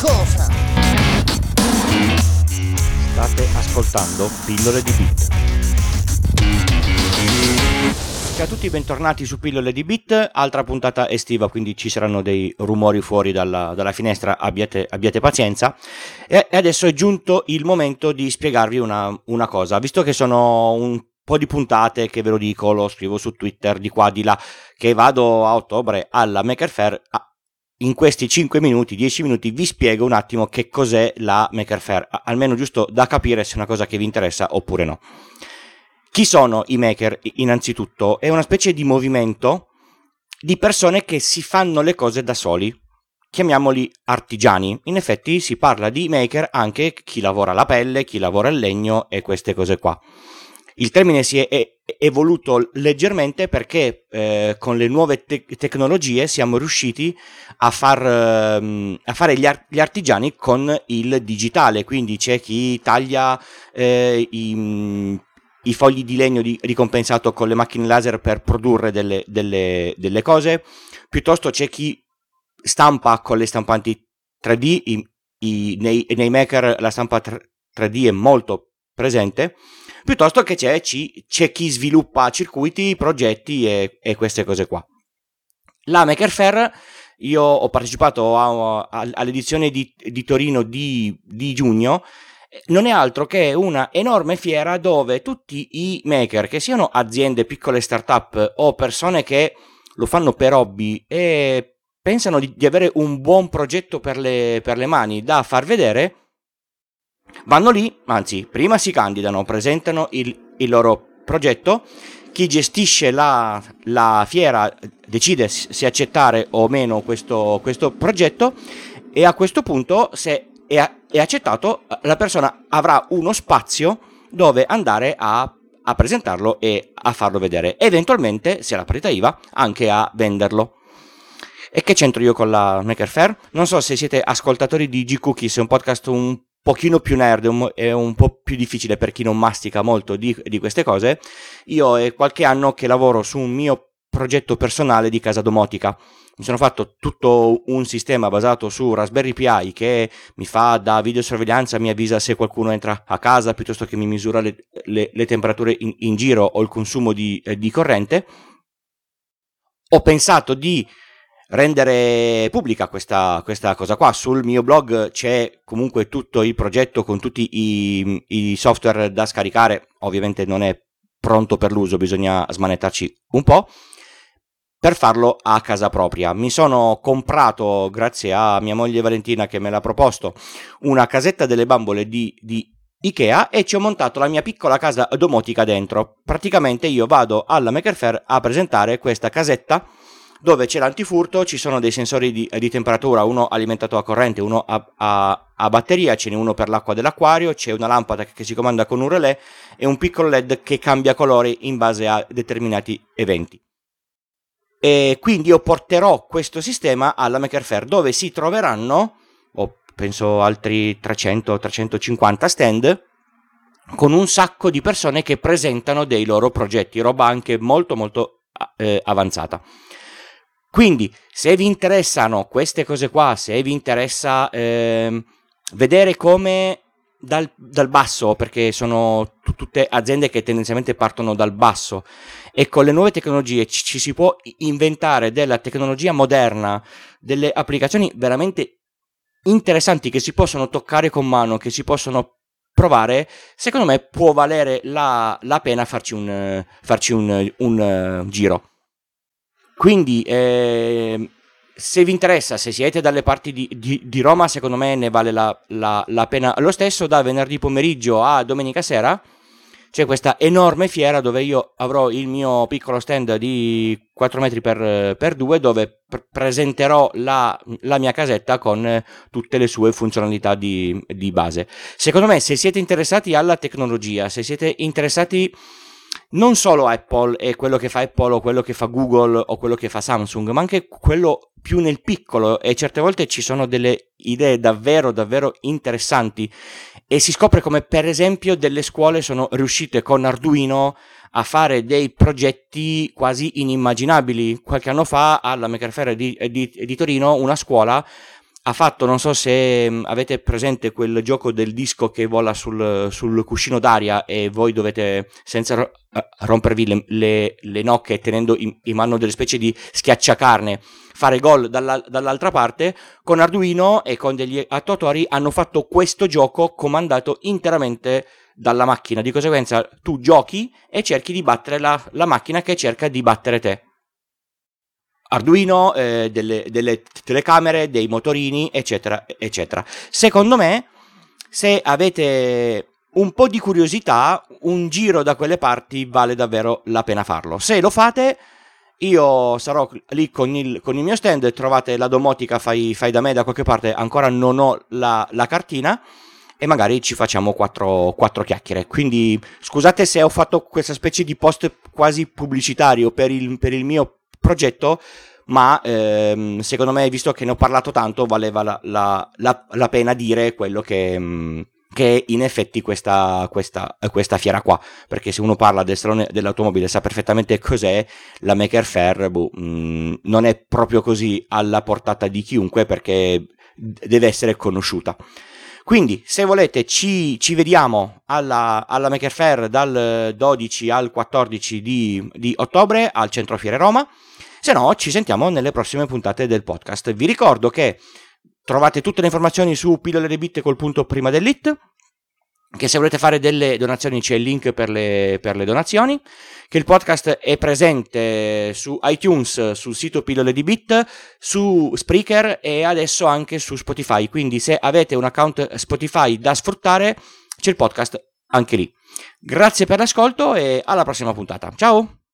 cosa? State ascoltando Pillole di Bit. Ciao a tutti, bentornati su Pillole di Bit, altra puntata estiva, quindi ci saranno dei rumori fuori dalla, dalla finestra, abbiate, abbiate pazienza. E, e, adesso è giunto il momento di spiegarvi una, una cosa, visto che sono un po' di puntate che ve lo dico, lo scrivo su Twitter di qua di là, che vado a ottobre alla Maker Fair. In questi 5 minuti, 10 minuti vi spiego un attimo che cos'è la Maker Fair, almeno giusto da capire se è una cosa che vi interessa oppure no. Chi sono i maker? Innanzitutto è una specie di movimento di persone che si fanno le cose da soli. Chiamiamoli artigiani. In effetti si parla di maker anche chi lavora la pelle, chi lavora il legno e queste cose qua. Il termine si è evoluto leggermente perché eh, con le nuove te- tecnologie siamo riusciti a, far, eh, a fare gli, ar- gli, artigiani con il digitale, quindi c'è chi taglia eh, i, i fogli di legno di, ricompensato con le macchine laser per produrre delle, delle, delle cose, piuttosto c'è chi stampa con le stampanti 3D, i, i, nei, nei, maker la stampa 3D è molto presente, piuttosto che c'è, c'è chi sviluppa circuiti, progetti e, e, queste cose qua. La Maker Fair, io ho partecipato a, a, all'edizione di, di Torino di, di giugno, non è altro che una enorme fiera dove tutti i maker, che siano aziende, piccole start-up o persone che lo fanno per hobby e pensano di, di avere un buon progetto per le, per le mani da far vedere, vanno lì, anzi, prima si candidano, presentano il, il loro progetto, chi gestisce la, la, fiera decide se accettare o meno questo, questo progetto e a questo punto se è, è accettato, la persona avrà uno spazio dove andare a, a presentarlo e a farlo vedere. Eventualmente, se la parità IVA, anche a venderlo. E che c'entro io con la Maker Fair? Non so se siete ascoltatori di G-Cookies, è un podcast un pochino più nerd e un, po' più difficile per chi non mastica molto di, di queste cose. Io è qualche anno che lavoro su un mio progetto personale di casa domotica mi sono fatto tutto un sistema basato su Raspberry Pi che mi fa da videosorveglianza, mi avvisa se qualcuno entra a casa piuttosto che mi misura le, le, le temperature in, in, giro o il consumo di, eh, di corrente. Ho pensato di rendere pubblica questa, questa, cosa qua. Sul mio blog c'è comunque tutto il progetto con tutti i, i, software da scaricare. Ovviamente non è pronto per l'uso, bisogna smanettarci un po' per farlo a casa propria. Mi sono comprato, grazie a mia moglie Valentina che me l'ha proposto, una casetta delle bambole di, di Ikea e ci ho montato la mia piccola casa domotica dentro. Praticamente io vado alla Maker Fair a presentare questa casetta dove c'è l'antifurto, ci sono dei sensori di, di temperatura, uno alimentato a corrente, uno a, a, a, batteria, ce n'è uno per l'acqua dell'acquario, c'è una lampada che si comanda con un relè e un piccolo LED che cambia colore in base a determinati eventi. E quindi io porterò questo sistema alla Maker Fair dove si troveranno, o penso altri 300-350 stand, con un sacco di persone che presentano dei loro progetti, roba anche molto molto eh, avanzata. Quindi, se vi interessano queste cose qua, se vi interessa eh, vedere come dal, dal, basso, perché sono t- tutte aziende che tendenzialmente partono dal basso e con le nuove tecnologie ci, ci, si può inventare della tecnologia moderna, delle applicazioni veramente interessanti che si possono toccare con mano, che si possono provare, secondo me può valere la, la pena farci un, farci un, un uh, giro. Quindi eh, se vi interessa, se siete dalle parti di, di, di Roma, secondo me ne vale la, la, la, pena lo stesso. Da venerdì pomeriggio a domenica sera c'è questa enorme fiera dove io avrò il mio piccolo stand di 4 metri per, per 2 dove pr- presenterò la, la, mia casetta con tutte le sue funzionalità di, di base. Secondo me, se siete interessati alla tecnologia, se siete interessati non solo Apple e quello che fa Apple o quello che fa Google o quello che fa Samsung, ma anche quello più nel piccolo e certe volte ci sono delle idee davvero davvero interessanti e si scopre come per esempio delle scuole sono riuscite con Arduino a fare dei progetti quasi inimmaginabili. Qualche anno fa alla Maker Faire di, di, di Torino una scuola ha fatto, non so se mm, avete presente quel gioco del disco che vola sul, sul cuscino d'aria e voi dovete, senza eh, rompervi le, le, le nocche tenendo in, in, mano delle specie di schiacciacarne, fare gol dalla, dall'altra parte, con Arduino e con degli attuatori hanno fatto questo gioco comandato interamente dalla macchina. Di conseguenza tu giochi e cerchi di battere la, la macchina che cerca di battere te. Arduino, eh, delle, delle, telecamere, dei motorini, eccetera, eccetera. Secondo me, se avete un po' di curiosità, un giro da quelle parti vale davvero la pena farlo. Se lo fate, io sarò lì con il, con il mio stand, trovate la domotica fai, fai, da me da qualche parte, ancora non ho la, la cartina e magari ci facciamo quattro, quattro, chiacchiere. Quindi scusate se ho fatto questa specie di post quasi pubblicitario per il, per il mio progetto, ma ehm, secondo me, visto che ne ho parlato tanto, valeva la, la, la, la pena dire quello che, mm, che è in effetti questa, questa, questa, fiera qua, perché se uno parla del salone dell'automobile sa perfettamente cos'è, la Maker Fair boh, mh, mm, non è proprio così alla portata di chiunque perché deve essere conosciuta. Quindi, se volete, ci, ci vediamo alla, alla, Maker Fair dal 12 al 14 di, di ottobre al Centro Fiere Roma. Se no, ci sentiamo nelle prossime puntate del podcast. Vi ricordo che trovate tutte le informazioni su pillole di bit col punto prima dell'it che se volete fare delle donazioni c'è il link per le, per le, donazioni, che il podcast è presente su iTunes, sul sito Pillole di Bit, su Spreaker e adesso anche su Spotify, quindi se avete un account Spotify da sfruttare c'è il podcast anche lì. Grazie per l'ascolto e alla prossima puntata. Ciao!